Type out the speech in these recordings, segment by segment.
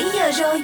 7 giờ rồi.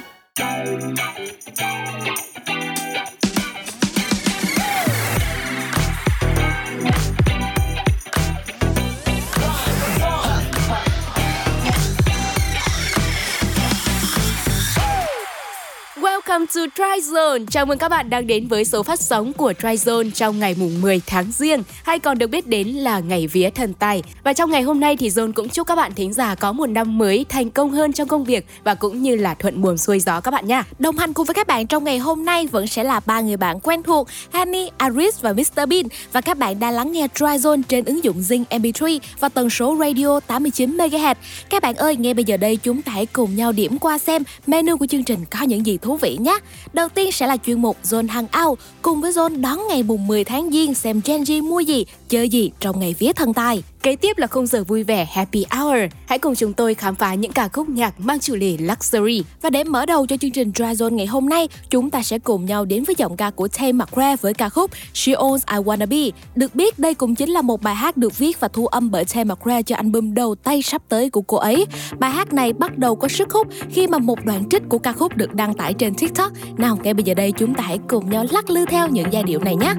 Welcome to Try Zone. Chào mừng các bạn đang đến với số phát sóng của Try Zone trong ngày mùng 10 tháng Giêng, hay còn được biết đến là ngày vía thần tài. Và trong ngày hôm nay thì Zone cũng chúc các bạn thính giả có một năm mới thành công hơn trong công việc và cũng như là thuận buồm xuôi gió các bạn nha. Đồng hành cùng với các bạn trong ngày hôm nay vẫn sẽ là ba người bạn quen thuộc, Hani, Aris và Mr Bean. Và các bạn đang lắng nghe Try Zone trên ứng dụng Zing MP3 và tần số radio 89 MHz. Các bạn ơi, ngay bây giờ đây chúng ta hãy cùng nhau điểm qua xem menu của chương trình có những gì thú vị nhé. Đầu tiên sẽ là chuyên mục Zone Hangout cùng với Zone đón ngày mùng 10 tháng Giêng xem Gen Z mua gì, chơi gì trong ngày vía thần tài. Kế tiếp là khung giờ vui vẻ Happy Hour. Hãy cùng chúng tôi khám phá những ca khúc nhạc mang chủ đề luxury. Và để mở đầu cho chương trình Dry Zone ngày hôm nay, chúng ta sẽ cùng nhau đến với giọng ca của Tay McRae với ca khúc She Owns I Wanna Be. Được biết đây cũng chính là một bài hát được viết và thu âm bởi Tay McRae cho album đầu tay sắp tới của cô ấy. Bài hát này bắt đầu có sức hút khi mà một đoạn trích của ca khúc được đăng tải trên TikTok. Nào ngay bây giờ đây chúng ta hãy cùng nhau lắc lư theo những giai điệu này nhé.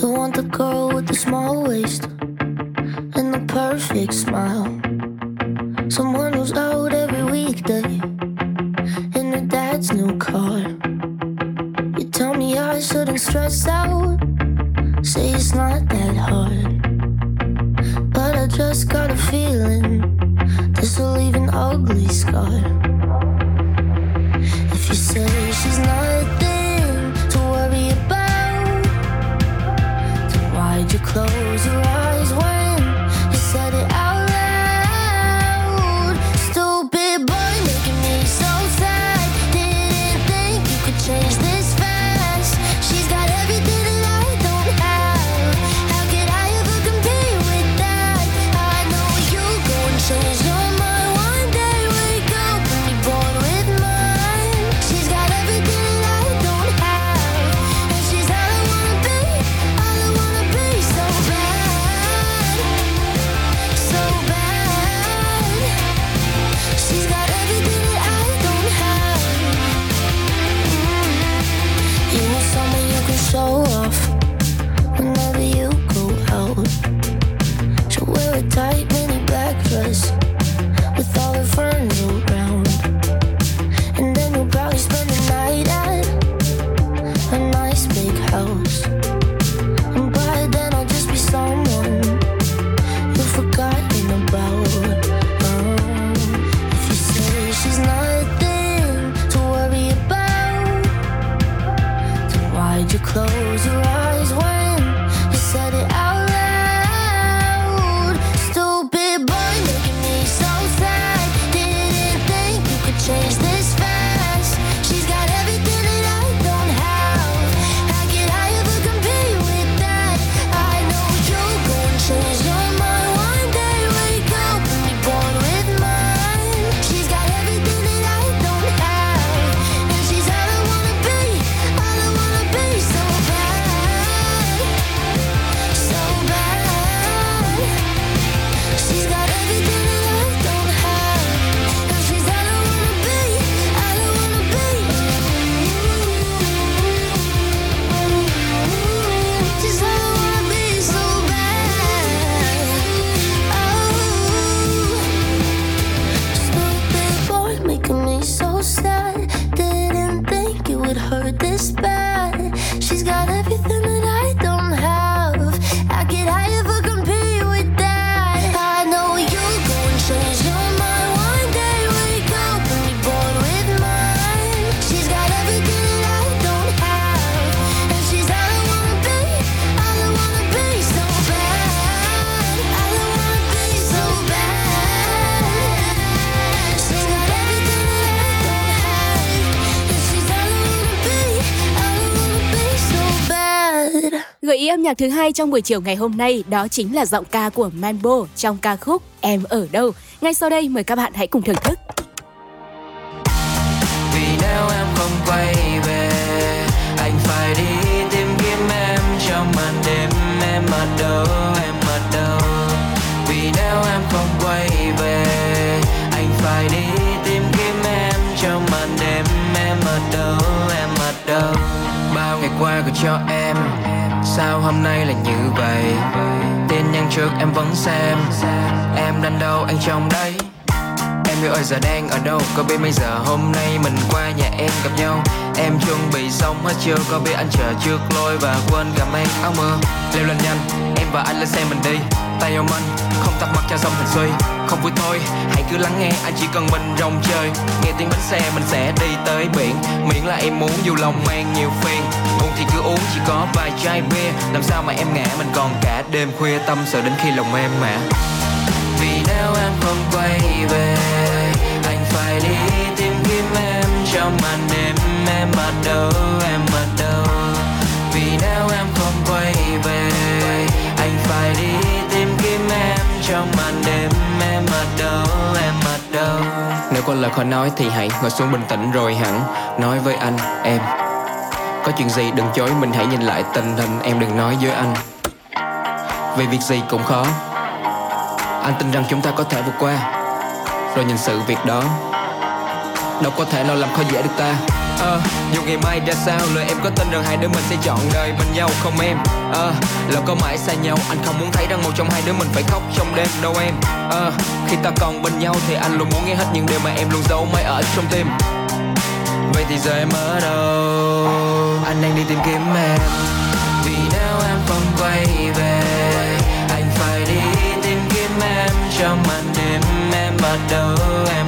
You want the girl with the small waist and the perfect smile. Someone who's out every weekday in her dad's new car. You tell me I shouldn't stress out, say it's not that hard. But I just got a feeling this will leave an ugly scar. If you say she's nothing nhạc thứ hai trong buổi chiều ngày hôm nay đó chính là giọng ca của Manbo trong ca khúc Em ở đâu. Ngay sau đây mời các bạn hãy cùng thưởng thức. Vì nếu em không quay về, anh phải đi tìm kiếm em trong màn đêm em ở đâu em ở đâu. Vì nếu em không quay về, anh phải đi tìm kiếm em trong màn đêm em ở đâu em ở đâu. Bao ngày qua cứ cho em sao hôm nay là như vậy? Tin nhắn trước em vẫn xem. Em đang đâu anh trong đây? Em yêu ơi, giờ đang ở đâu? Có biết mấy giờ hôm nay mình qua nhà em gặp nhau? Em chuẩn bị xong hết chưa? Có biết anh chờ trước lôi và quên cả mang áo mưa? Leo lên nhanh, Em và anh lên xe mình đi. Tay ôm anh không tắt mắt cho xong thành suy Không vui thôi. Hãy cứ lắng nghe Anh chỉ cần mình rong chơi. Nghe tiếng bánh xe, mình sẽ đi tới biển. Miễn là em muốn dù lòng mang nhiều phiền. Uống thì cứ uống, chỉ có vài chai bia. Làm sao mà em ngã, mình còn cả đêm khuya. Tâm sự đến khi lòng em mà vì nếu em không quay về, anh phải đi tìm kiếm em trong màn đêm. Em ở đâu, em ở đâu? Vì nếu em không quay về, anh phải đi trong màn đêm, em ở đâu, em ở đâu? Nếu có lời khó nói thì hãy ngồi xuống bình tĩnh rồi hẳn. Nói với anh, em. Có chuyện gì đừng chối, mình hãy nhìn lại tình hình, em đừng nói với anh. Vì việc gì cũng khó. Anh tin rằng chúng ta có thể vượt qua. Rồi nhìn sự việc đó. Đâu có thể nào làm khó dễ được ta à, Dù ngày mai ra sao Lời em có tin rằng hai đứa mình sẽ chọn đời bên nhau không em? Ờ, à, Là có mãi xa nhau Anh không muốn thấy rằng một trong hai đứa mình phải khóc trong đêm đâu em? À, Khi ta còn bên nhau Thì anh luôn muốn nghe hết những điều mà em luôn giấu mãi ở trong tim. Vậy thì giờ em ở đâu? Anh đang đi tìm kiếm em. Vì nếu em không quay về Anh phải đi tìm kiếm em. Trong màn đêm Em ở đâu, em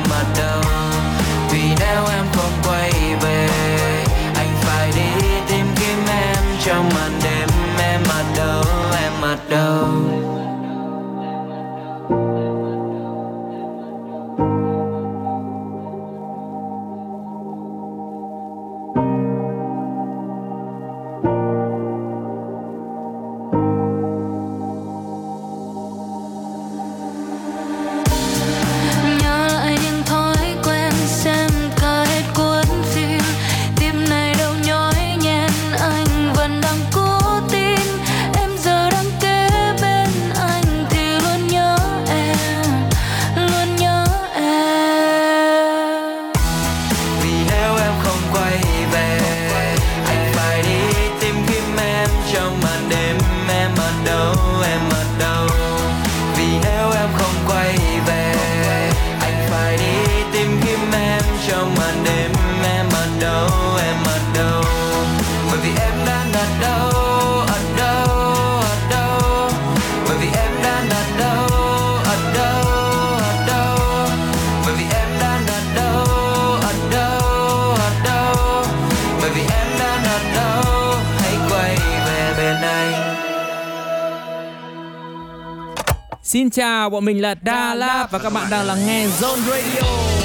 chào, bọn mình là Đà Lạt và các bạn đang lắng nghe Zone. Radio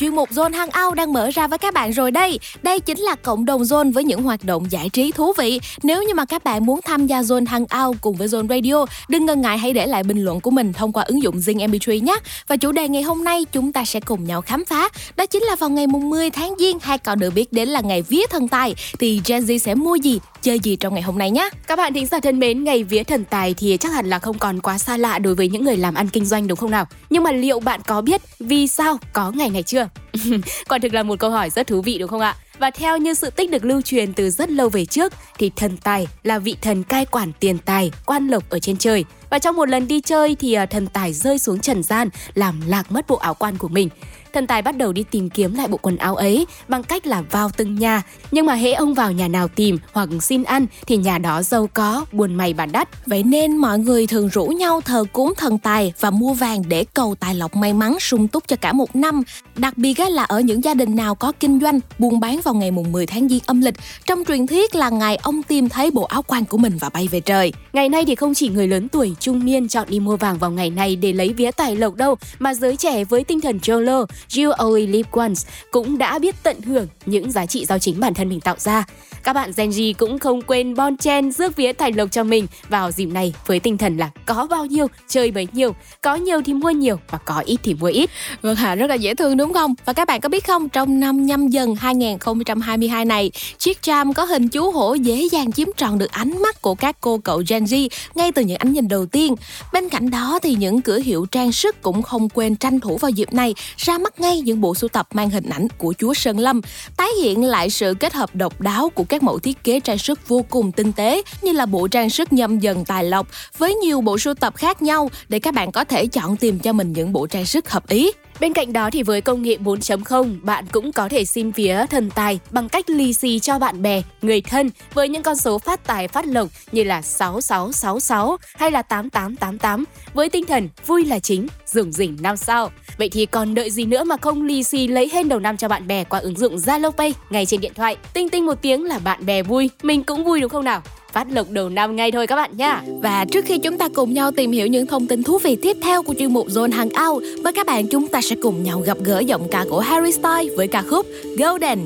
chào, chuyên mục Zone Hangout đang mở ra với các bạn rồi đây. Đây chính là cộng đồng Zone với những hoạt động giải trí thú vị. Nếu như mà các bạn muốn tham gia Zone Hangout cùng với Zone Radio, đừng ngần ngại hãy để lại bình luận của mình thông qua ứng dụng Zing MP3 nhé. Và chủ đề ngày hôm nay chúng ta sẽ cùng nhau khám phá. Đó chính là vào ngày mùng 10 tháng Giêng hay còn được biết đến là ngày vía thần tài thì Gen Z sẽ mua gì, chơi gì trong ngày hôm nay nhé. Các bạn thính giả thân mến, ngày vía thần tài thì chắc hẳn là không còn quá xa lạ đối với những người làm ăn kinh doanh đúng không nào? Nhưng mà liệu bạn có biết vì sao có ngày này chưa? Quả thực là một câu hỏi rất thú vị đúng không ạ? Và theo như sự tích được lưu truyền từ rất lâu về trước thì thần tài là vị thần cai quản tiền tài, quan lộc ở trên trời. Và trong một lần đi chơi thì à, thần tài rơi xuống trần gian làm lạc mất bộ áo quan của mình. Thần tài bắt đầu đi tìm kiếm lại bộ quần áo ấy bằng cách là vào từng nhà. Nhưng mà hễ ông vào nhà nào tìm hoặc xin ăn thì nhà đó giàu có, buôn may bán đắt. Vậy nên mọi người thường rủ nhau thờ cúng thần tài và mua vàng để cầu tài lộc may mắn sung túc cho cả một năm. Đặc biệt là ở những gia đình nào có kinh doanh, buôn bán vào ngày mùng 10 tháng Giêng âm lịch. Trong truyền thuyết là ngày ông tìm thấy bộ áo quan của mình và bay về trời. Ngày nay thì không chỉ người lớn tuổi trung niên chọn đi mua vàng vào ngày này để lấy vía tài lộc đâu, mà giới trẻ với tinh thần YOLO You Only Live Once cũng đã biết tận hưởng những giá trị do chính bản thân mình tạo ra. Các bạn Gen Z cũng không quên bon chen rước vía thành lộc cho mình vào dịp này với tinh thần là có bao nhiêu chơi bấy nhiêu, có nhiều thì mua nhiều và có ít thì mua ít. Vâng Hà rất là dễ thương đúng không? Và các bạn có biết không, trong năm nhâm dần 2022 này, chiếc tram có hình chú hổ dễ dàng chiếm trọn được ánh mắt của các cô cậu Gen Z ngay từ những ánh nhìn đầu tiên. Bên cạnh đó thì những cửa hiệu trang sức cũng không quên tranh thủ vào dịp này ra mắt ngay những bộ sưu tập mang hình ảnh của chúa Sơn Lâm, tái hiện lại sự kết hợp độc đáo của các mẫu thiết kế trang sức vô cùng tinh tế như là bộ trang sức nhâm dần tài lộc với nhiều bộ sưu tập khác nhau để các bạn có thể chọn tìm cho mình những bộ trang sức hợp ý. Bên cạnh đó thì với công nghệ 4.0, bạn cũng có thể xin vía thần tài bằng cách lì xì cho bạn bè, người thân với những con số phát tài phát lộc như là 6666 hay là 8888 với tinh thần vui là chính, dùng rỉnh năm sau. Vậy thì còn đợi gì nữa mà không lì xì lấy hên đầu năm cho bạn bè qua ứng dụng Zalo Pay ngay trên điện thoại. Tinh tinh một tiếng là bạn bè vui, mình cũng vui đúng không nào? Phát lực đầu năm ngay thôi các bạn nhé. Và trước khi chúng ta cùng nhau tìm hiểu những thông tin thú vị tiếp theo của chuyên mục Zone Hangout, mời các bạn chúng ta sẽ cùng nhau gặp gỡ giọng ca của Harry Styles với ca khúc Golden.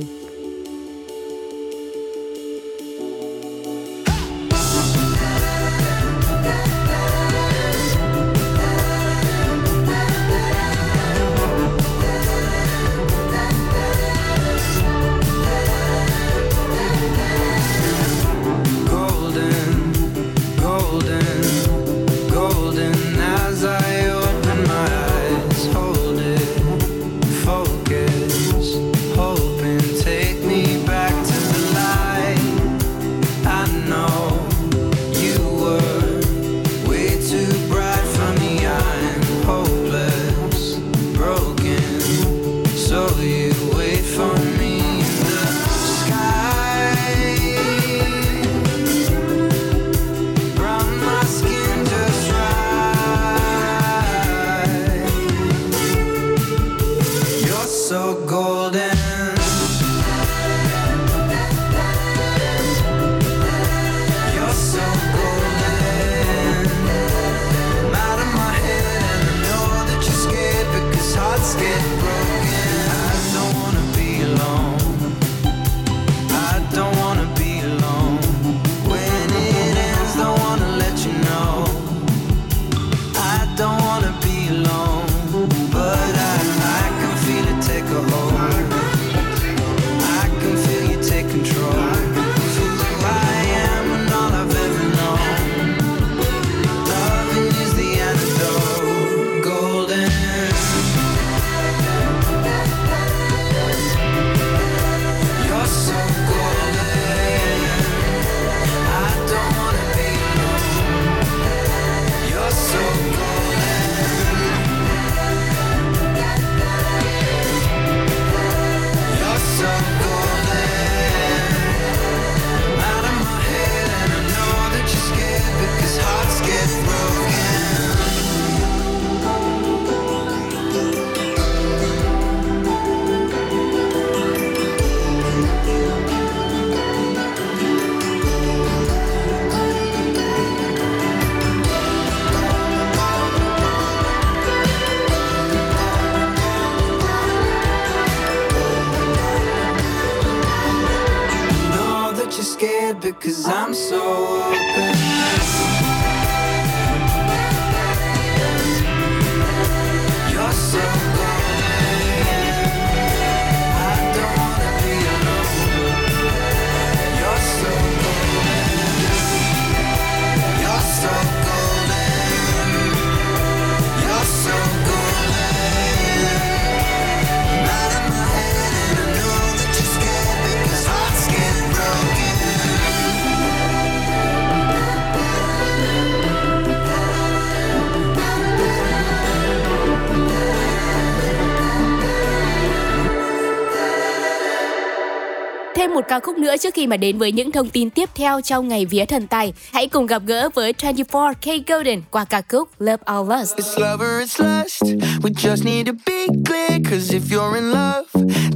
Một ca khúc nữa trước khi mà đến với những thông tin tiếp theo trong ngày vía thần tài. Hãy cùng gặp gỡ với 24K Golden qua ca khúc Love All Us. It's love or it's lust. We just need to be clear cause if you're in love,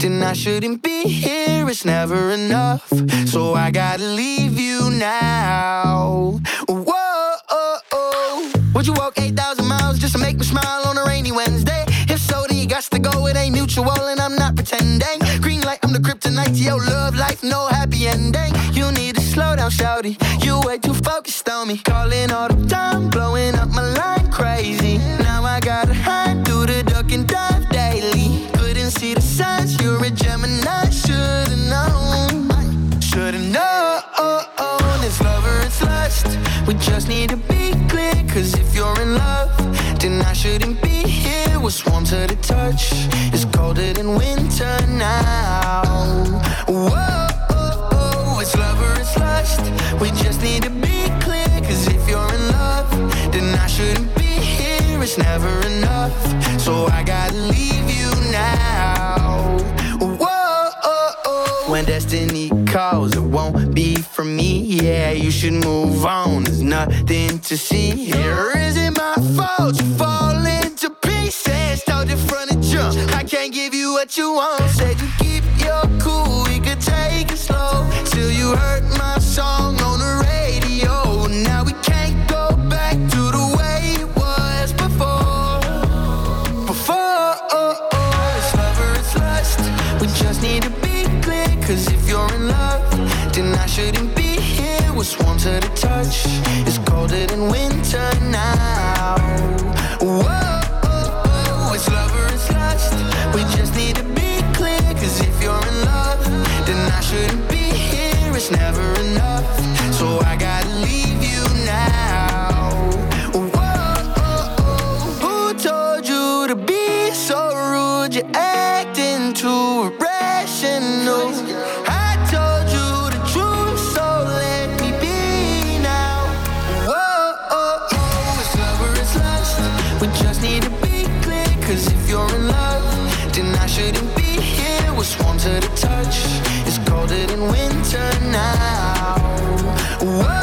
then I shouldn't be here. It's never enough. So I gotta leave you now. Whoa, oh, oh. Would you walk 8,000 miles just to make me smile got to go, it ain't mutual, and I'm not pretending. Green light, I'm the kryptonite to your love life, no happy ending. You need to slow down, shouty. You way too focused on me. Calling all the time, blowing up my line crazy. Now I gotta hide through the duck and dive daily. Couldn't see the signs, you're a Gemini, should've known. Should've known. It's love or it's lust. We just need to be clear, cause if you're in love, then I shouldn't be We're warm to the touch. It's colder than winter now. Whoa, it's love or it's lust. We just need to be clear, cause if you're in love, then I shouldn't be here. It's never enough, so I gotta leave you now. Whoa, when destiny calls, it won't be from me. Yeah, you should move on. There's nothing to see here. Is it my fault you fall what you want. Said you keep your cool, we could take it slow. Till you heard my song on the radio. Now we can't go back to the way it was before. Before, oh, oh, it's love or it's lust. We just need to be clear, cause if you're in love, then I shouldn't be here. We're warm to the touch. It's colder than winter now. Shouldn't be here. We're warm to the touch. It's colder than winter now. Whoa,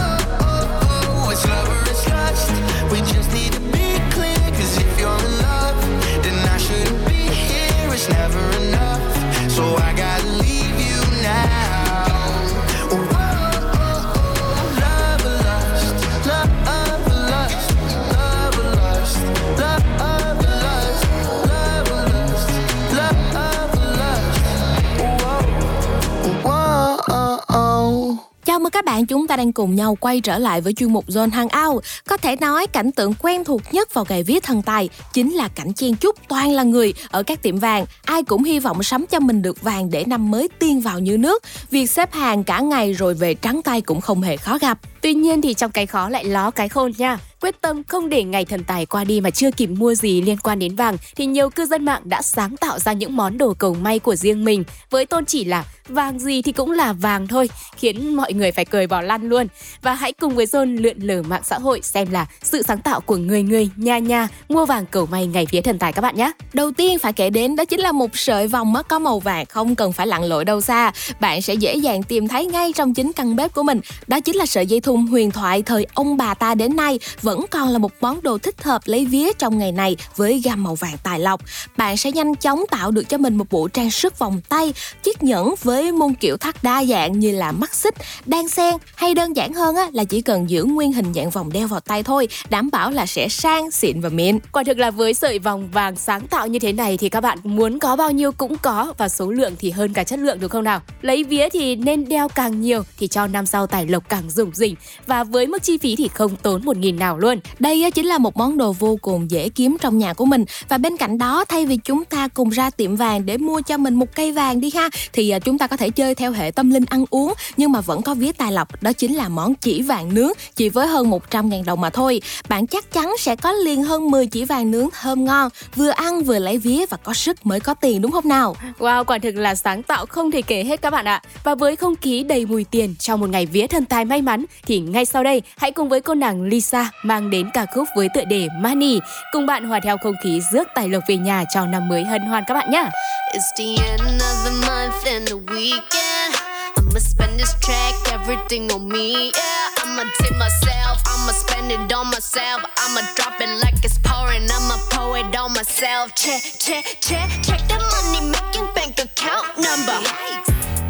bạn, chúng ta đang cùng nhau quay trở lại với chuyên mục Zone Hangout. Có thể nói cảnh tượng quen thuộc nhất vào ngày vía thần tài chính là cảnh chen chúc toàn là người ở các tiệm vàng. Ai cũng hy vọng sắm cho mình được vàng để năm mới tiên vào như nước. Việc xếp hàng cả ngày rồi về trắng tay cũng không hề khó gặp. Tuy nhiên thì trong cái khó lại ló cái khôn nha. Quyết tâm không để ngày thần tài qua đi mà chưa kịp mua gì liên quan đến vàng thì nhiều cư dân mạng đã sáng tạo ra những món đồ cầu may của riêng mình với tôn chỉ là vàng gì thì cũng là vàng thôi, khiến mọi người phải cười bỏ lăn luôn. Và hãy cùng với John lượn lờ mạng xã hội xem là sự sáng tạo của người người nha nha mua vàng cầu may ngày vía thần tài các bạn nhé. Đầu tiên phải kể đến đó chính là một sợi vòng mắt có màu vàng không cần phải lặn lội đâu xa. Bạn sẽ dễ dàng tìm thấy ngay trong chính căn bếp của mình. Đó chính là sợi dây thun huyền thoại thời ông bà ta đến nay vẫn còn là một món đồ thích hợp lấy vía trong ngày này với gam màu vàng tài lộc. Bạn sẽ nhanh chóng tạo được cho mình một bộ trang sức vòng tay, chiếc nhẫn với môn kiểu thắt đa dạng như là mắt xích, đan sen hay đơn giản hơn á, là chỉ cần giữ nguyên hình dạng vòng đeo vào tay thôi, đảm bảo là sẽ sang, xịn và mịn. Quả thực là với sợi vòng vàng sáng tạo như thế này thì các bạn muốn có bao nhiêu cũng có và số lượng thì hơn cả chất lượng đúng không nào? Lấy vía thì nên đeo càng nhiều thì cho năm sau tài lộc càng rủng rỉnh và với mức chi phí thì không tốn một nghìn nào luôn. Đây chính là một món đồ vô cùng dễ kiếm trong nhà của mình và bên cạnh đó thay vì chúng ta cùng ra tiệm vàng để mua cho mình một cây vàng đi ha thì à, chúng ta có thể chơi theo hệ tâm linh ăn uống nhưng mà vẫn có vía tài lộc đó chính là món chỉ vàng nướng chỉ với hơn 100 ngàn đồng mà thôi bạn chắc chắn sẽ có liền hơn 10 chỉ vàng nướng thơm ngon vừa ăn vừa lấy vía và có sức mới có tiền đúng không nào Wow, quả thực là sáng tạo không thể kể hết các bạn ạ. Và với không khí đầy mùi tiền trong một ngày vía thần tài may mắn thì ngay sau đây hãy cùng với cô nàng Lisa mang đến ca khúc với tựa đề Money cùng bạn hòa theo không khí rước tài lộc về nhà cho năm mới hân hoan các bạn nhé. It's the end of the month and the weekend. I'ma spend this track, everything on me. Yeah, I'ma tip myself, I'ma spend it on myself. I'ma drop it like it's pouring, I'ma pour it on myself. Check, check, check, check the money making bank account number.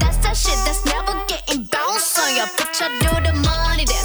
That's that shit that's never getting bounced on your picture. Do the money dance.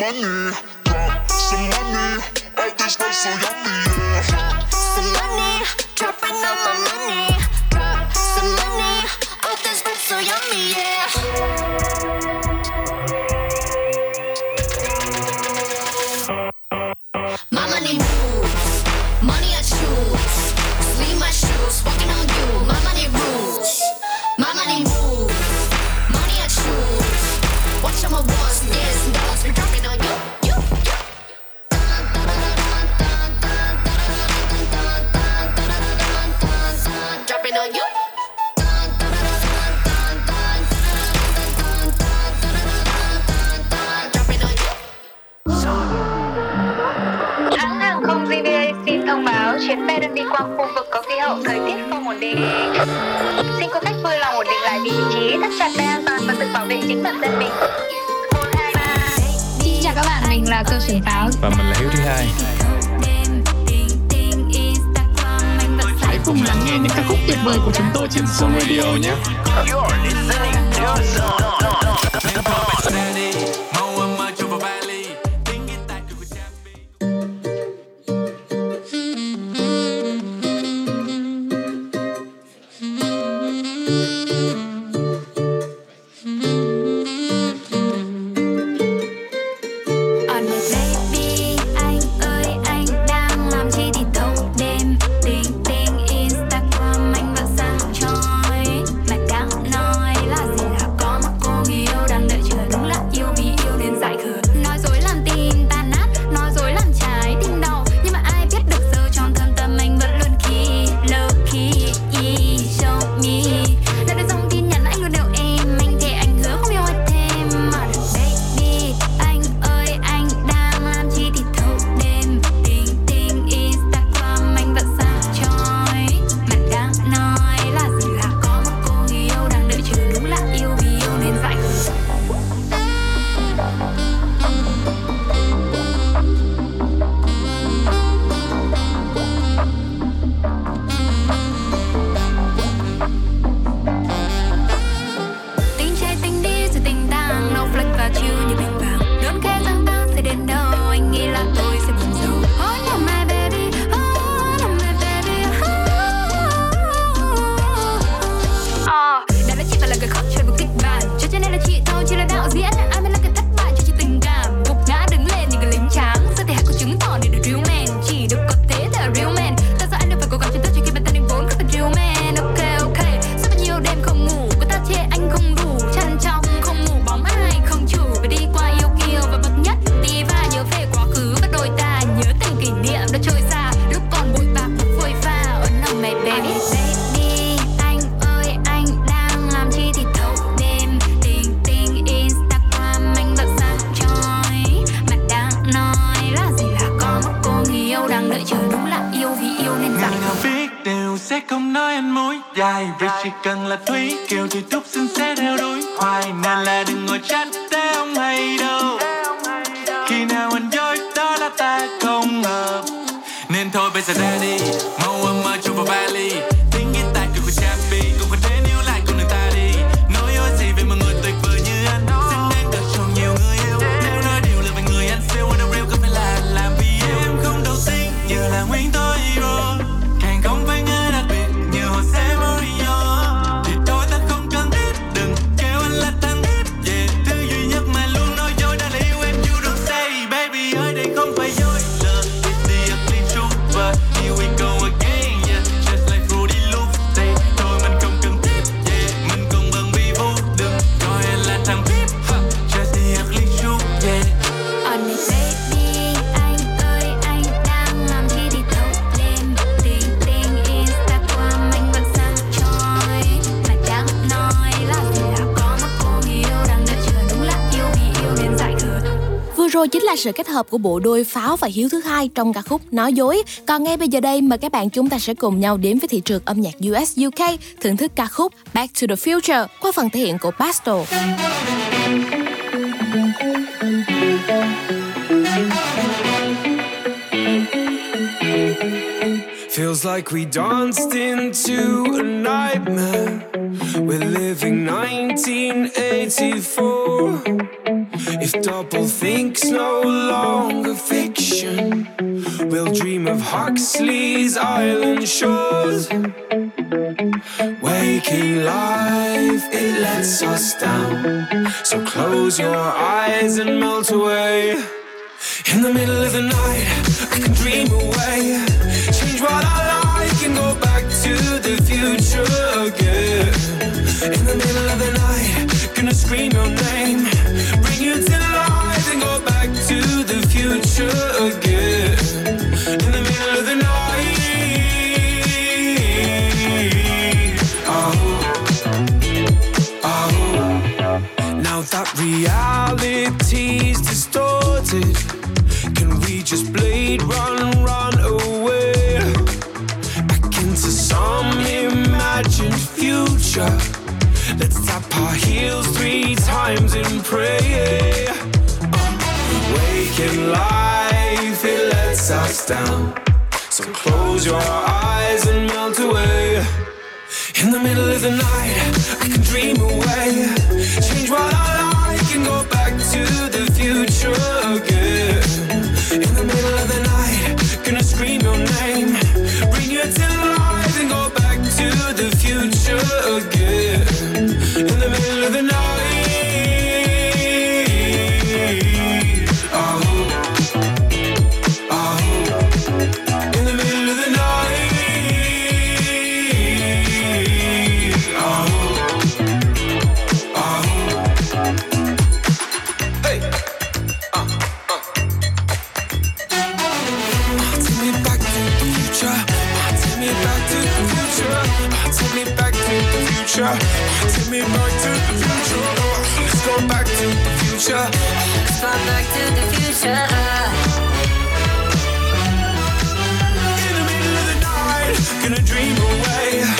money, drop some money. All this stuff so yummy, yeah. Drop some money, dropping all my. ca khúc tuyệt vời của chúng tôi trên Zone Radio nhé. Sự kết hợp của bộ đôi Pháo và Hiếu thứ hai trong ca khúc Nói dối. Còn ngay bây giờ đây mời các bạn chúng ta sẽ cùng nhau đến với thị trường âm nhạc US UK thưởng thức ca khúc Back to the Future qua phần thể hiện của Basto. Feels like we danced into a nightmare. We're living 1984. Double no longer fiction, we'll dream of Huxley's island shores. Waking life, it lets us down. So close your eyes and melt away. In the middle of the night, I can dream away. Change what I like and go back to the future again. In the middle of the night, gonna scream your name. Let's tap our heels three times and pray. Waking life, it lets us down. So close your eyes and melt away. In the middle of the night, I can dream away. Change what I like and go back to the future again. Future. Take me back to the future. Let's go back to the future. Let's go back to the future. In the middle of the night, gonna dream away.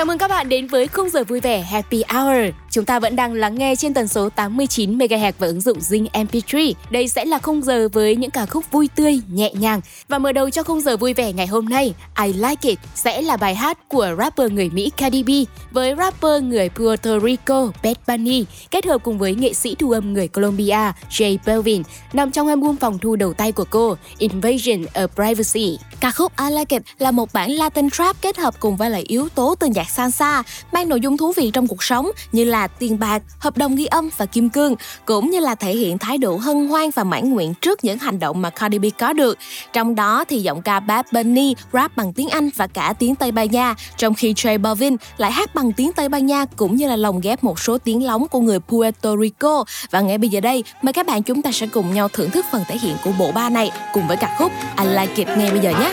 Chào mừng các bạn đến với khung giờ vui vẻ Happy Hour. Chúng ta vẫn đang lắng nghe trên tần số 89 MHz và ứng dụng Zing MP3. Đây sẽ là khung giờ với những ca khúc vui tươi, nhẹ nhàng. Và mở đầu cho khung giờ vui vẻ ngày hôm nay, I Like It sẽ là bài hát của rapper người Mỹ Cardi B với rapper người Puerto Rico Bad Bunny kết hợp cùng với nghệ sĩ thu âm người Colombia J Balvin nằm trong album phòng thu đầu tay của cô Invasion of Privacy. Ca khúc I Like It là một bản Latin trap kết hợp cùng với lại yếu tố từ nhạc salsa, mang nội dung thú vị trong cuộc sống như là tiền bạc, hợp đồng ghi âm và kim cương, cũng như là thể hiện thái độ hân hoan và mãn nguyện trước những hành động mà Cardi B có được. Trong đó thì giọng ca Bad Bunny rap bằng tiếng Anh và cả tiếng Tây Ban Nha, trong khi Trey Bovin lại hát bằng tiếng Tây Ban Nha cũng như là lồng ghép một số tiếng lóng của người Puerto Rico. Và ngay bây giờ đây, mời các bạn chúng ta sẽ cùng nhau thưởng thức phần thể hiện của bộ ba này cùng với ca khúc I Like It ngay bây giờ nhé.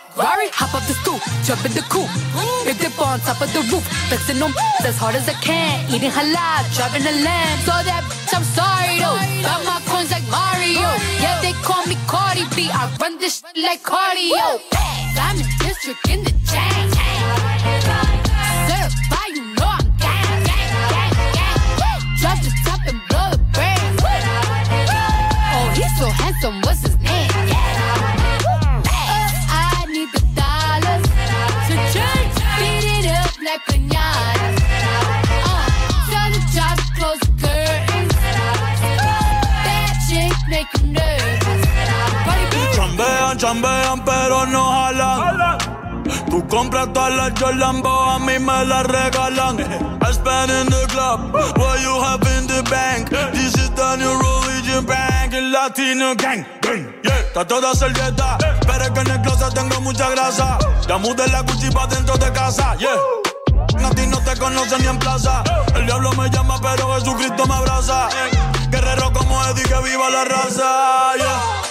Ferrari, hop up the stoop, jump in the coupe. Big dip on top of the roof, flexing them as hard as I can. Eating halal, driving a lamb. So that bitch, I'm sorry though. Got my coins like Mario. Yeah, they call me Cardi B. I run this shit like cardio. Diamond district in the chain. Chambean, pero no jalan. Tú compras todas las Jordan, a mí me las regalan. I spend in the club, what you have in the bank. This is the new religion bank, el latino gang. gang, Yeah, está toda servieta, pero es que en el closet tengo mucha grasa. Ya mudé la Gucci pa' dentro de casa, yeah. A ti no te conocen ni en plaza. El diablo me llama, pero Jesucristo me abraza. Guerrero como Eddie, que viva la raza. yeah.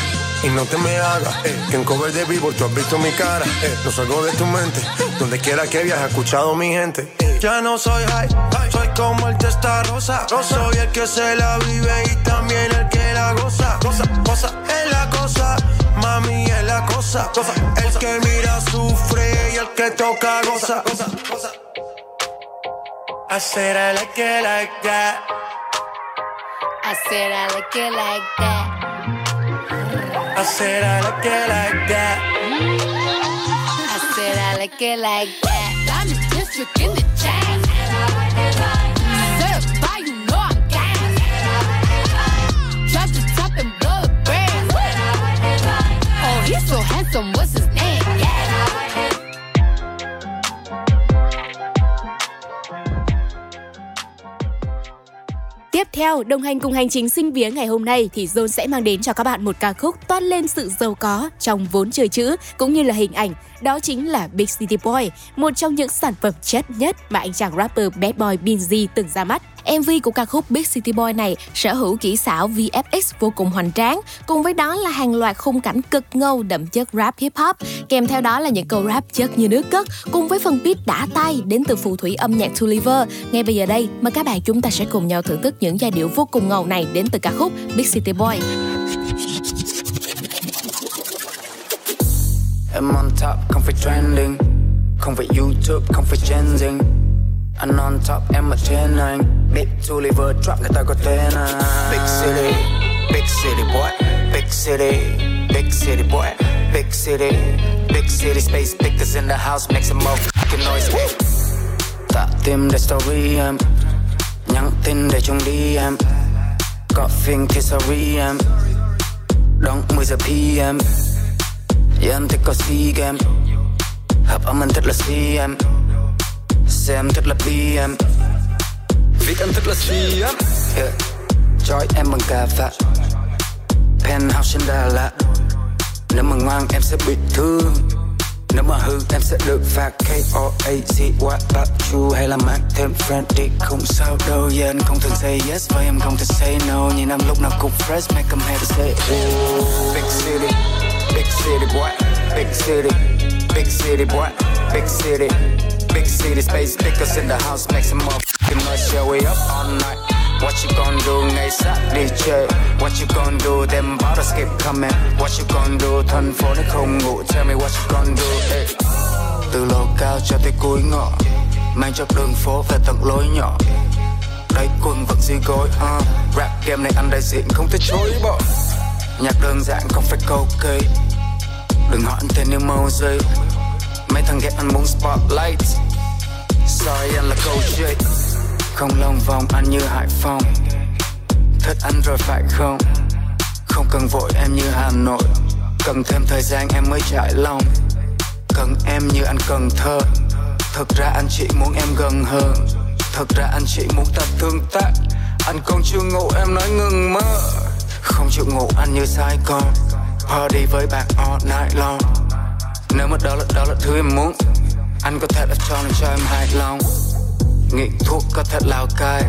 Y no te me hagas, eh, que en cover de vivo tú has visto mi cara. Eh, no salgo de tu mente, donde quiera que viajes, escuchado mi gente. Ya no soy high, soy como el testa rosa. Soy el que se la vive y también el que la goza. Cosa, cosa, es la cosa, mami es la cosa. cosa el que mira sufre y el que toca goza. goza, goza. I said I like it like that. I said I like it like that. I said I like it like that. I said I like it like that. Diamond district in the. Certified, you know I'm the top and the. Oh, he's so handsome, what's his Tiếp theo, đồng hành cùng hành trình sinh vía ngày hôm nay thì Zone sẽ mang đến cho các bạn một ca khúc toát lên sự giàu có trong vốn chơi chữ cũng như là hình ảnh. Đó chính là Big City Boy, một trong những sản phẩm chất nhất mà anh chàng rapper Bad Boy Binz từng ra mắt. MV của ca khúc Big City Boy này sở hữu kỹ xảo VFX vô cùng hoành tráng, cùng với đó là hàng loạt khung cảnh cực ngầu đậm chất rap hip hop, kèm theo đó là những câu rap chất như nước cất, cùng với phần beat đã tay đến từ phù thủy âm nhạc Tulliver. Ngay bây giờ đây, mời các bạn chúng ta sẽ cùng nhau thưởng thức những giai điệu vô cùng ngầu này đến từ ca khúc Big City Boy. Em on top, không phải trending Không phải YouTube, không phải trending anh on top, em ở trên anh. Big to liver drop, người ta có tên anh Big city, big city boy. Big city, big city boy. Big city, big city space. Big in the house, make some more fucking noise. Hey. Tạ tim để story em. Nhắn tin để chung đi em. Có phim thì sorry em. Đón 10 giờ PM Yeah, em thích có si game Hợp âm anh thích là CM Xe em thích là BM Viết em thích là CM yeah. Joy em bằng cà phê Penthouse trên Đà Lạt. Nếu mà ngoan em sẽ bị thương. Nếu mà hư em sẽ được phạt. K-O-A-Z What about you hay là mang thêm friend đi Không sao đâu. Yeah anh không thường say yes Và em không thể say no. Nhìn em lúc nào cũng fresh Make em have to say ooh Big city Big city boy Big city Big city boy Big city Big city space Pickers in the house, Make some motherfucking noise, Yeah, we up all night. What you gonna do ngày sát đi chơi What you gonna do? Them bottles keep coming. What you gonna do? Thành phố nó không ngủ Tell me what you gonna do, hey. Từ lầu cao cho tới cuối ngõ, Mang cho đường phố về tận lối nhỏ. Đây quần vẫn gì gối uh. Rap game này anh đại diện không thể chối bỏ. Nhạc đơn giản không phải câu cây Đừng hỏi anh tên như mâu dây Mấy thằng ghét anh muốn spotlight. Sorry, anh là câu chuyện. Không lòng vòng, anh như Hải Phòng. Thích anh rồi phải không? Không cần vội, em như Hà Nội. Cần thêm thời gian, em mới trải lòng. Cần em như anh cần thơ. Thật ra anh chỉ muốn em gần hơn thật ra anh chỉ muốn ta tương tác. Anh còn chưa ngủ, em nói ngừng mơ. Không chịu ngủ, anh như sai con Party với bạn all night long. Nếu mà đó là đó là thứ em muốn, Anh có thể đã cho nên cho em hài lòng. Nghiện thuốc có thể lao cai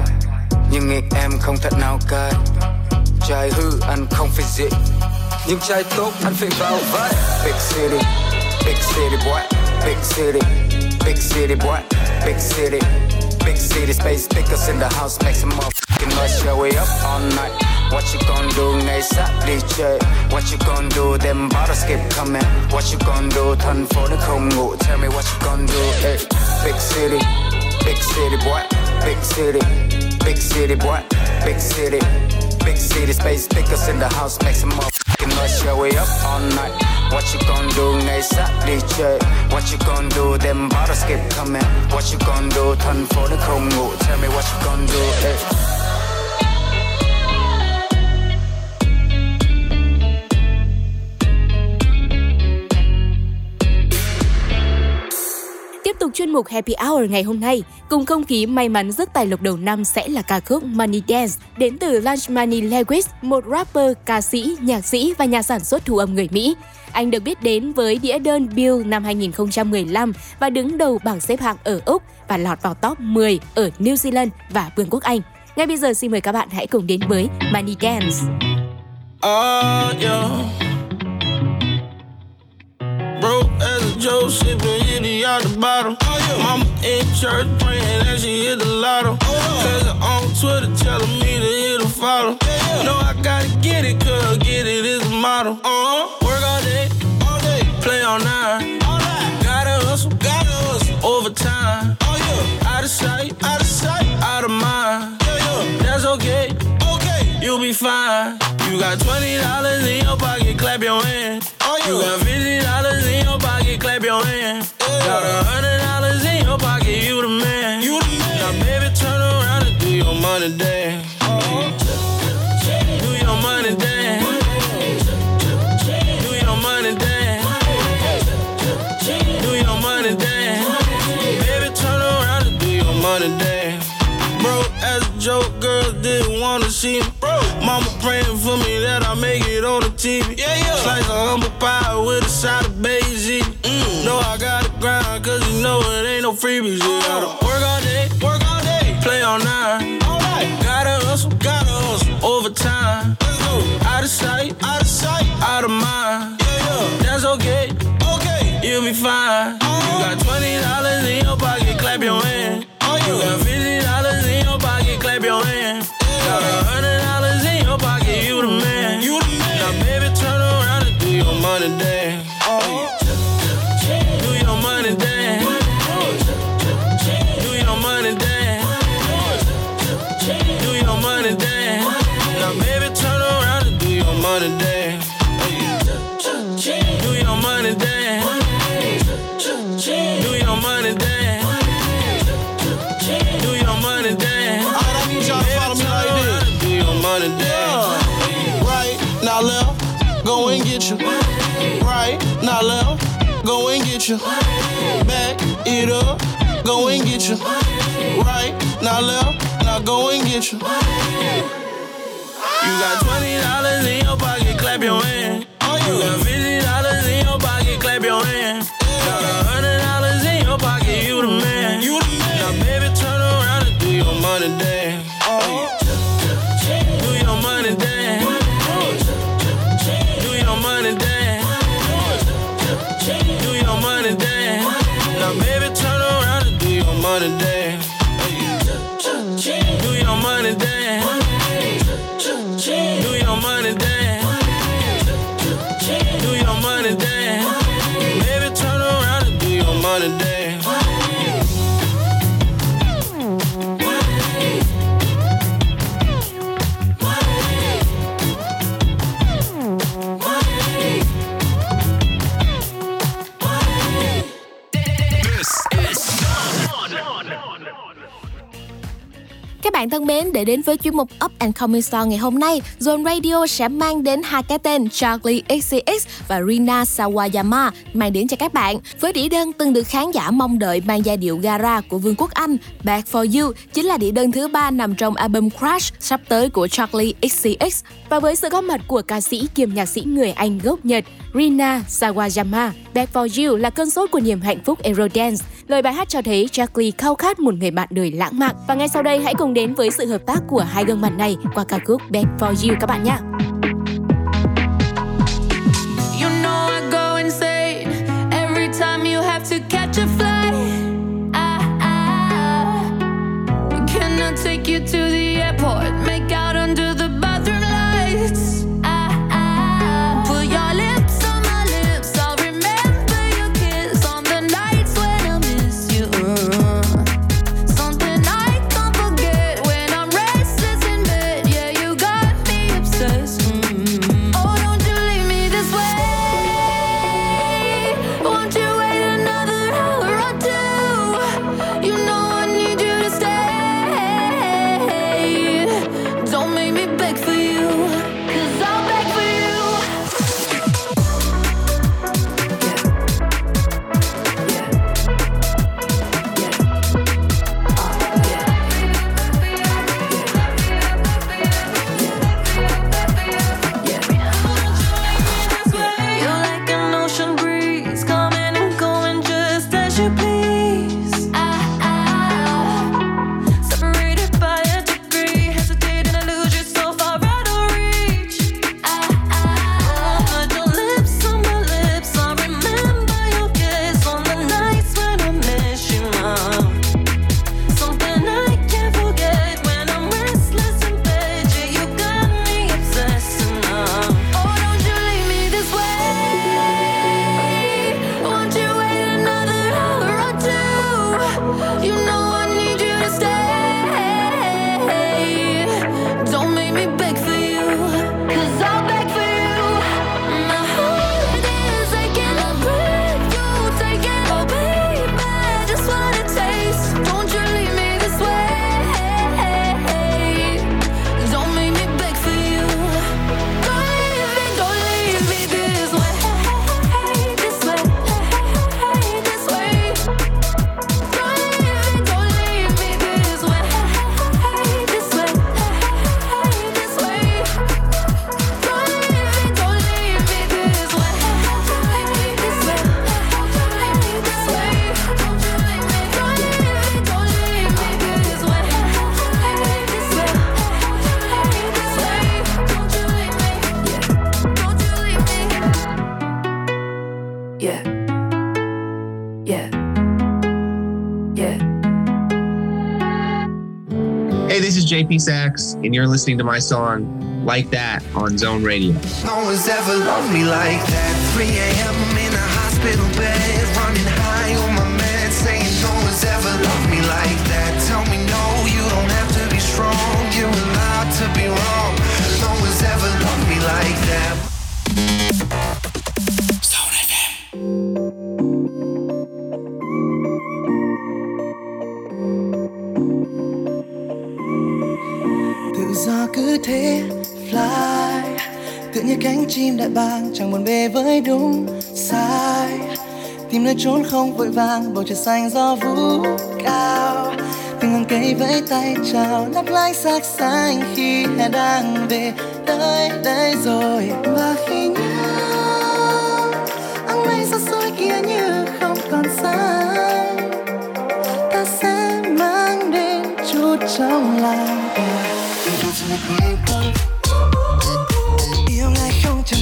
Nhưng nghiện em không thể nào cai Trai hư anh không phải dị Nhưng trai tốt anh phải vào vai. Big city Big city boy, Big city Big city boy, Big city Big city space pickers in the house Make some motherfucking noise Yeah we up all night. What you gonna do ngày sát đi What you gonna do? Them bottles keep coming. What you gonna do? Phố nó không ngủ Tell me what you gonna do hey. Big city Big city boy. Big city Big city boy. Big city Big city. Space pickers in the house Make some motherfucking noise Yeah we up all night. What you gonna do ngày sát đi What you gonna do? Them bottles keep coming. What you gonna do? Phố nó không ngủ Tell me what you gonna do hey. Mục chuyên mục Happy Hour ngày hôm nay, cùng không khí may mắn rước tài lộc đầu năm sẽ là ca khúc Money Dance đến từ Lunch Money Lewis, một rapper, ca sĩ, nhạc sĩ và nhà sản xuất thu âm người Mỹ. Anh được biết đến với đĩa đơn Bill năm 2015 và đứng đầu bảng xếp hạng ở Úc và lọt vào top 10 ở New Zealand và Vương quốc Anh. Ngay bây giờ xin mời các bạn hãy cùng đến với Money Dance. Oh, yeah. Broke as a joke, Yiddy out the bottle. Mama in church praying that she hit the lotto. Cousin on Twitter telling me to hit a follow. No, I gotta get it, cause get it is the motto. Uh-huh. Work all day, all day, play all night. All night. Gotta hustle, gotta hustle, overtime. Oh yeah, out of sight, out of sight, out of mind. Yeah, yeah. That's okay, okay, you'll be fine. You got twenty dollars in your pocket, clap your hand. Oh, yeah. You got fifty dollars in your pocket, clap your hand. Got a hundred dollars in your pocket, you the man. You the man. Now, baby, turn around and do your money dance. Do your money dance. Do your money dance. Do your money dance. Baby, turn around and do your money dance. Bro, as a joke, girls didn't wanna see me. Bro, mama praying for me that I make it on the TV. Yeah, yeah. Slice of humble pie with a side of beige. Freebies. You gotta work all day, work all day, play all night. All night. Gotta hustle, gotta hustle, overtime. Let's go. Out of sight, out of sight, out of mind. Yeah, yeah. That's okay, okay, you'll be fine. You. Back it up, go and get you. Right, now left, now go and get you. You got twenty dollars in your pocket, clap your hand. You got thân mến, để đến với chuyên mục Up and Coming Song ngày hôm nay, Zone Radio sẽ mang đến hai cái tên Charlie XCX và Rina Sawayama mang đến cho các bạn. Với đĩa đơn từng được khán giả mong đợi mang giai điệu gara của Vương quốc Anh, Back for You chính là đĩa đơn thứ ba nằm trong album Crash sắp tới của Charlie XCX. Và với sự góp mặt của ca sĩ kiêm nhạc sĩ người Anh gốc Nhật Rina Sawayama, Back for You là cơn sốt của niềm hạnh phúc Eurodance. Lời bài hát cho thấy Charlie khao khát một người bạn đời lãng mạn. Và ngay sau đây hãy cùng đến với sự hợp tác của hai gương mặt này qua ca khúc Back for You các bạn nhé. And you're listening to my song Like That on Zone Radio. No one's ever loved me like that. 3 a.m. I'm in a hospital bed, running high chim đại bàng chẳng buồn bề với đúng sai. Tìm nơi trốn không vội vàng, bầu trời xanh gió vũ cao. Từng ngọn cây vẫy tay chào lấp lánh sắc xanh khi hè đang về. Tới đây rồi và khi nhớ, áng mây xa xôi kia như không còn sáng. Ta sẽ mang đến chút trong lòng.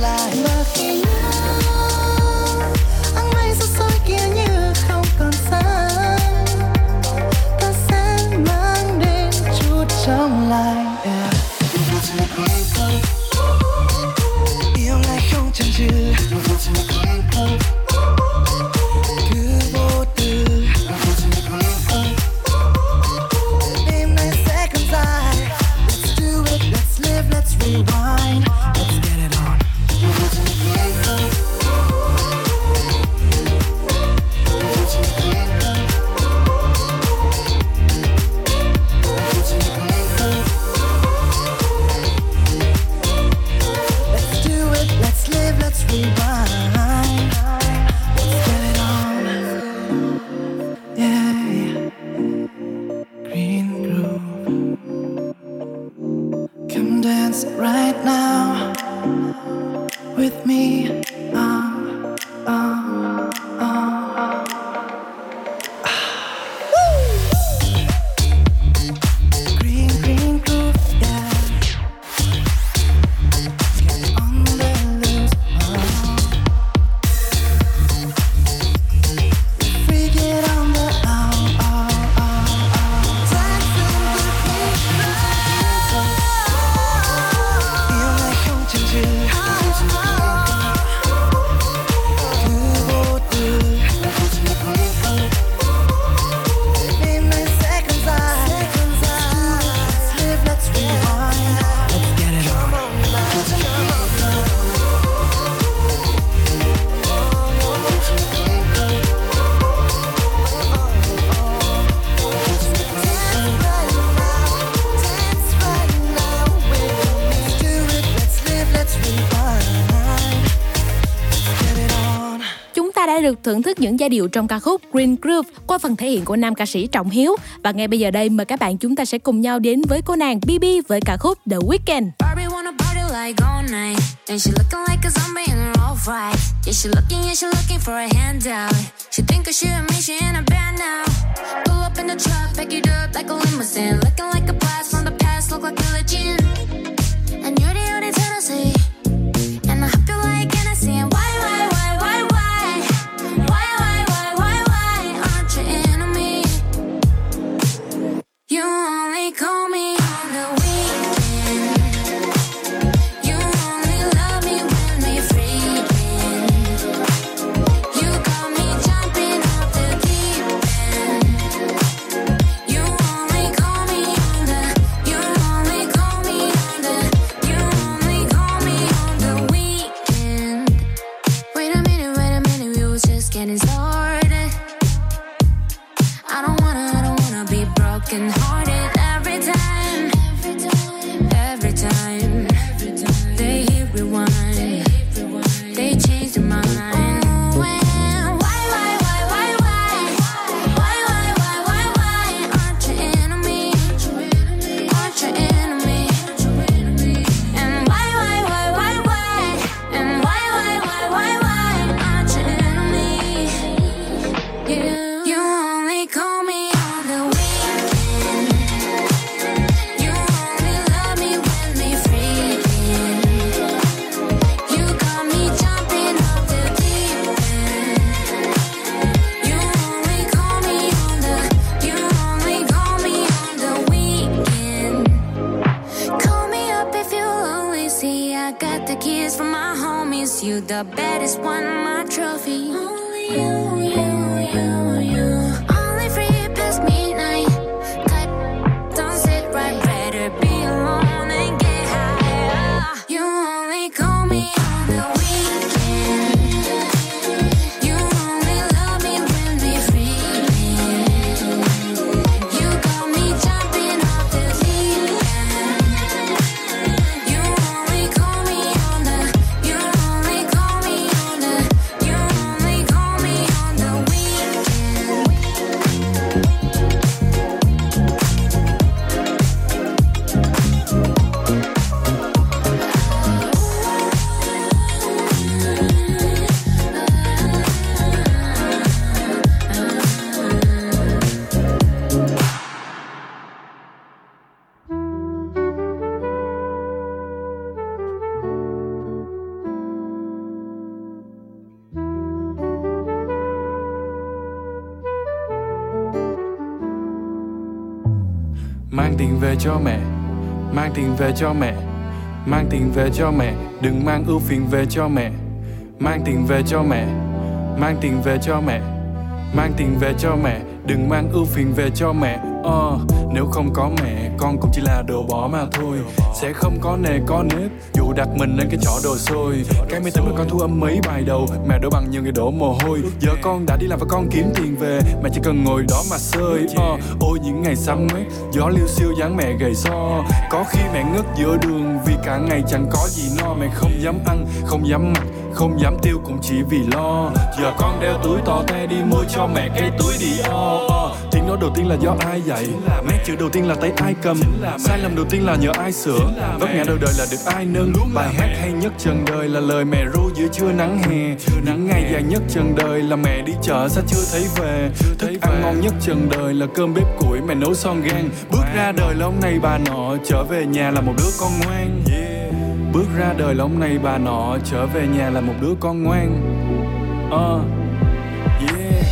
life. điệu trong ca khúc Green Groove qua phần thể hiện của nam ca sĩ Trọng Hiếu. Và ngay bây giờ đây mời các bạn chúng ta sẽ cùng nhau đến với cô nàng BB với ca khúc The Weeknd. Like all night, and she looking like a zombie in her all right. Yeah, she looking, yeah, she looking for a handout. She think she a me, she in a band now. Pull up in the truck, pack it up like a limousine, looking like a blast from the past, look like a legend. And you're the only time về cho mẹ. Mang tiền về cho mẹ, đừng mang ưu phiền về cho mẹ. Mang tiền về cho mẹ, mang tiền về cho mẹ. Mang tiền về cho mẹ đừng mang ưu phiền về cho mẹ. Ờ nếu không có mẹ, con cũng chỉ là đồ bỏ mà thôi. Sẽ không có nề có nếp, dù đặt mình lên cái chỗ đồ xôi. Cái máy tính mà con thu âm mấy bài đầu, mẹ đổ bằng nhiều người đổ mồ hôi. Giờ con đã đi làm và con kiếm tiền về, mẹ chỉ cần ngồi đó mà sơi ờ ôi, những ngày sắm quét gió liêu siêu dáng mẹ gầy so có khi mẹ ngất giữa đường, vì cả ngày chẳng có gì no. Mẹ không dám ăn, không dám mặc không dám tiêu cũng chỉ vì lo. Giờ con đeo túi to te đi mua cho mẹ cái túi đi o tiếng nói đầu tiên là do ai dạy? Nét chữ đầu tiên là tay ai cầm? Sai lầm đầu tiên là nhờ ai sửa? Vấp ngã đầu đời là được ai nâng? Bài hát hay nhất trần đời là lời mẹ ru giữa trưa nắng hè. Nắng ngày dài nhất trần đời là mẹ đi chợ sao chưa thấy về. Thức ăn ngon nhất trần đời là cơm bếp củi mẹ nấu son gan bước ra đời là ông này bà nọ trở về nhà là một đứa con ngoan. Bước ra đời là ông này bà nọ Trở về nhà là một đứa con ngoan. Ờ. Yeah.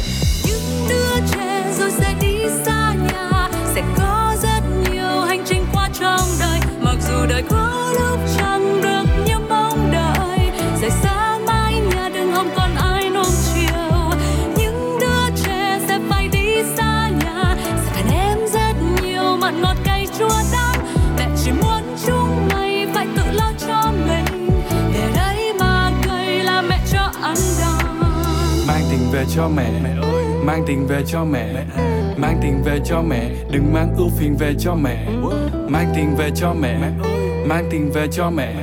Những đứa trẻ rồi sẽ đi xa nhà, sẽ có rất nhiều hành trình qua trong đời. Mặc dù đời có lúc chẳng đời Về cho mẹ. Mang tiền về cho mẹ. Mang tiền về cho mẹ. Đừng mang ưu phiền về cho mẹ. Mang tiền về cho mẹ. Mang tiền về cho mẹ.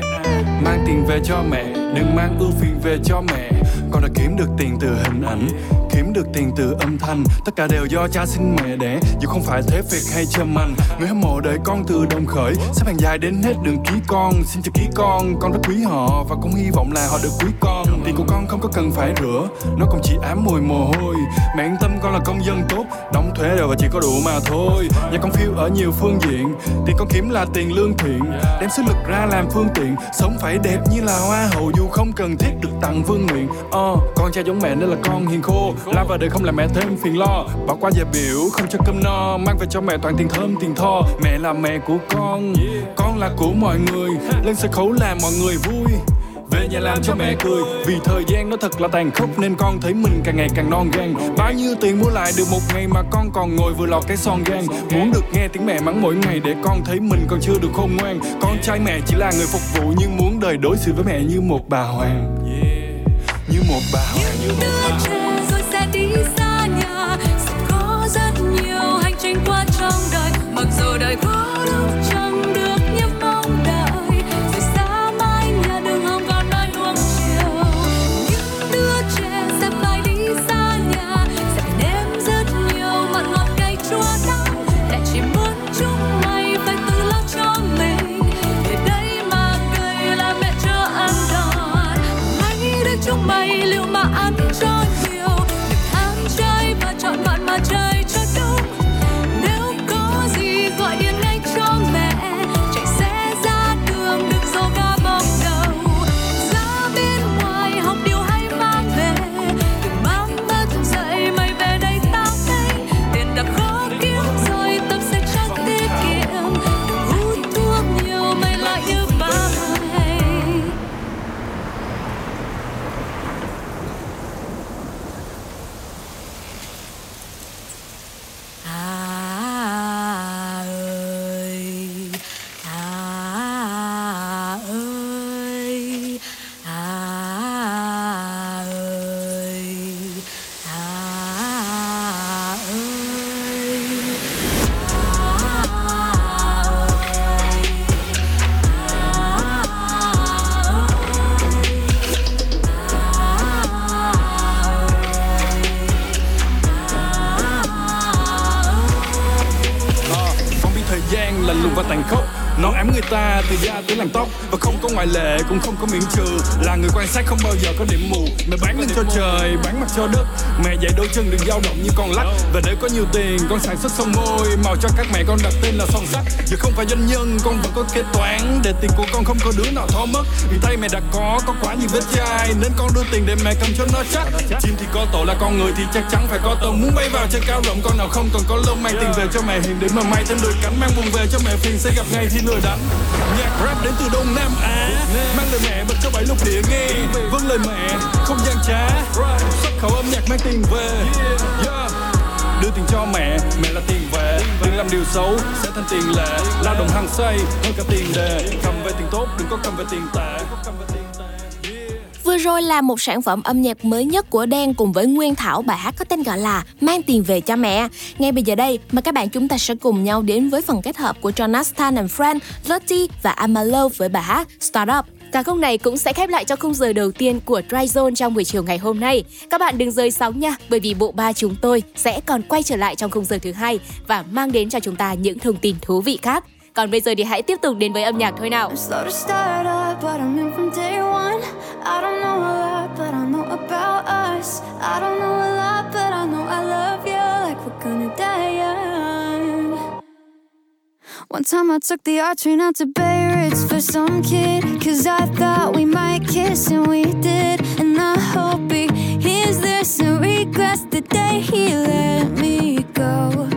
Mang tiền về cho mẹ. Đừng mang ưu phiền về cho mẹ. Con đã kiếm được tiền từ hình ảnh, Kiếm được tiền từ âm thanh. Tất cả đều do cha sinh mẹ đẻ. Dù không phải thế việc hay châm anh Người hâm mộ đợi con từ đồng khởi. Xếp hàng dài đến hết đường ký con. Xin chào ký con Con rất quý họ Và cũng hy vọng là họ được quý con. Tiền của con không có cần phải rửa Nó cũng chỉ ám mùi mồ hôi. Mẹ yên tâm con là công dân tốt Đóng thuế rồi và chỉ có đủ mà thôi. Nhà con phiêu ở nhiều phương diện Tiền con kiếm là tiền lương thiện. Đem sức lực ra làm phương tiện Sống phải đẹp như là hoa hậu. Dù không cần thiết được tặng vương miện. Ờ, con cha giống mẹ nên là con hiền khô. La vào đời không làm mẹ thêm phiền lo. Bỏ qua giờ biểu không cho cơm no. Mang về cho mẹ toàn tiền thơm tiền tho. Mẹ là mẹ của con Con là của mọi người. Lên sân khấu làm mọi người vui về nhà làm cho mẹ cười. Vì thời gian nó thật là tàn khốc Nên con thấy mình càng ngày càng non gan. Bao nhiêu tiền mua lại được một ngày Mà con còn ngồi vừa lọt cái son gan Muốn được nghe tiếng mẹ mắng mỗi ngày Để con thấy mình còn chưa được khôn ngoan. Con trai mẹ chỉ là người phục vụ Nhưng muốn đời đối xử với mẹ như một bà hoàng. Như một bà hoàng. Như một bà hoàng trẻ rồi sẽ đi xa nhà. Sẽ có rất nhiều hành trình qua trong đời. Mặc dù đời có lúc cũng không có miễn trừ. Là người quan sát không bao giờ có điểm mù mày bán lên cho trời, bán mặt cho đất mẹ dạy đôi chân đừng dao động như con lắc. Và để có nhiều tiền, con sản xuất son môi. Màu cho các mẹ con đặt tên là son sắt giờ không phải doanh nhân, con vẫn có kế toán. Để tiền của con không có đứa nào thó mất. Vì tay mẹ đã có có quá nhiều vết chai. Nên con đưa tiền để mẹ cầm cho nó chắc. Chim thì có tổ là con người thì chắc chắn phải có tông muốn bay vào trên cao rộng, con nào không còn có lông. Mang tiền về cho mẹ hiện để mà may thêm đôi cánh. Mang buồn về cho mẹ phiền, sẽ gặp ngay thì lừa đánh nhạc rap đến từ đông nam á. Mang lời mẹ bật cho bảy lục địa nghe. Vâng lời mẹ, không gian trá. Xuất khẩu âm nhạc mang tiền về yeah. đưa tiền cho mẹ mẹ là tiền về đừng làm điều xấu sẽ thành tiền lệ lao động hàng xây hơn cả tiền đề cầm về tiền tốt đừng có cầm về tiền tệ Vừa rồi là một sản phẩm âm nhạc mới nhất của Đen cùng với Nguyên Thảo bài hát có tên gọi là Mang tiền về cho mẹ. Ngay bây giờ đây, mời các bạn chúng ta sẽ cùng nhau đến với phần kết hợp của Jonathan and Friend, Lottie và Amalo với bài hát Startup. Ca khúc này cũng sẽ khép lại cho khung giờ đầu tiên của Dry Zone trong buổi chiều ngày hôm nay. Các bạn đừng rời sóng nha, bởi vì bộ ba chúng tôi sẽ còn quay trở lại trong khung giờ thứ hai và mang đến cho chúng ta những thông tin thú vị khác. Còn bây giờ thì hãy tiếp tục đến với âm nhạc thôi nào. One. One time I took the R train out to Bay for some kid. Cause I thought we might kiss and we did. And I hope he hears this and regrets the day he let me go.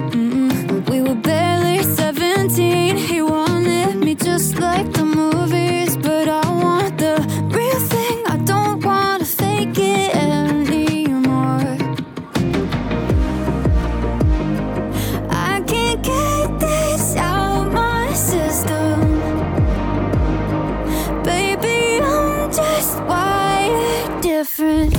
different.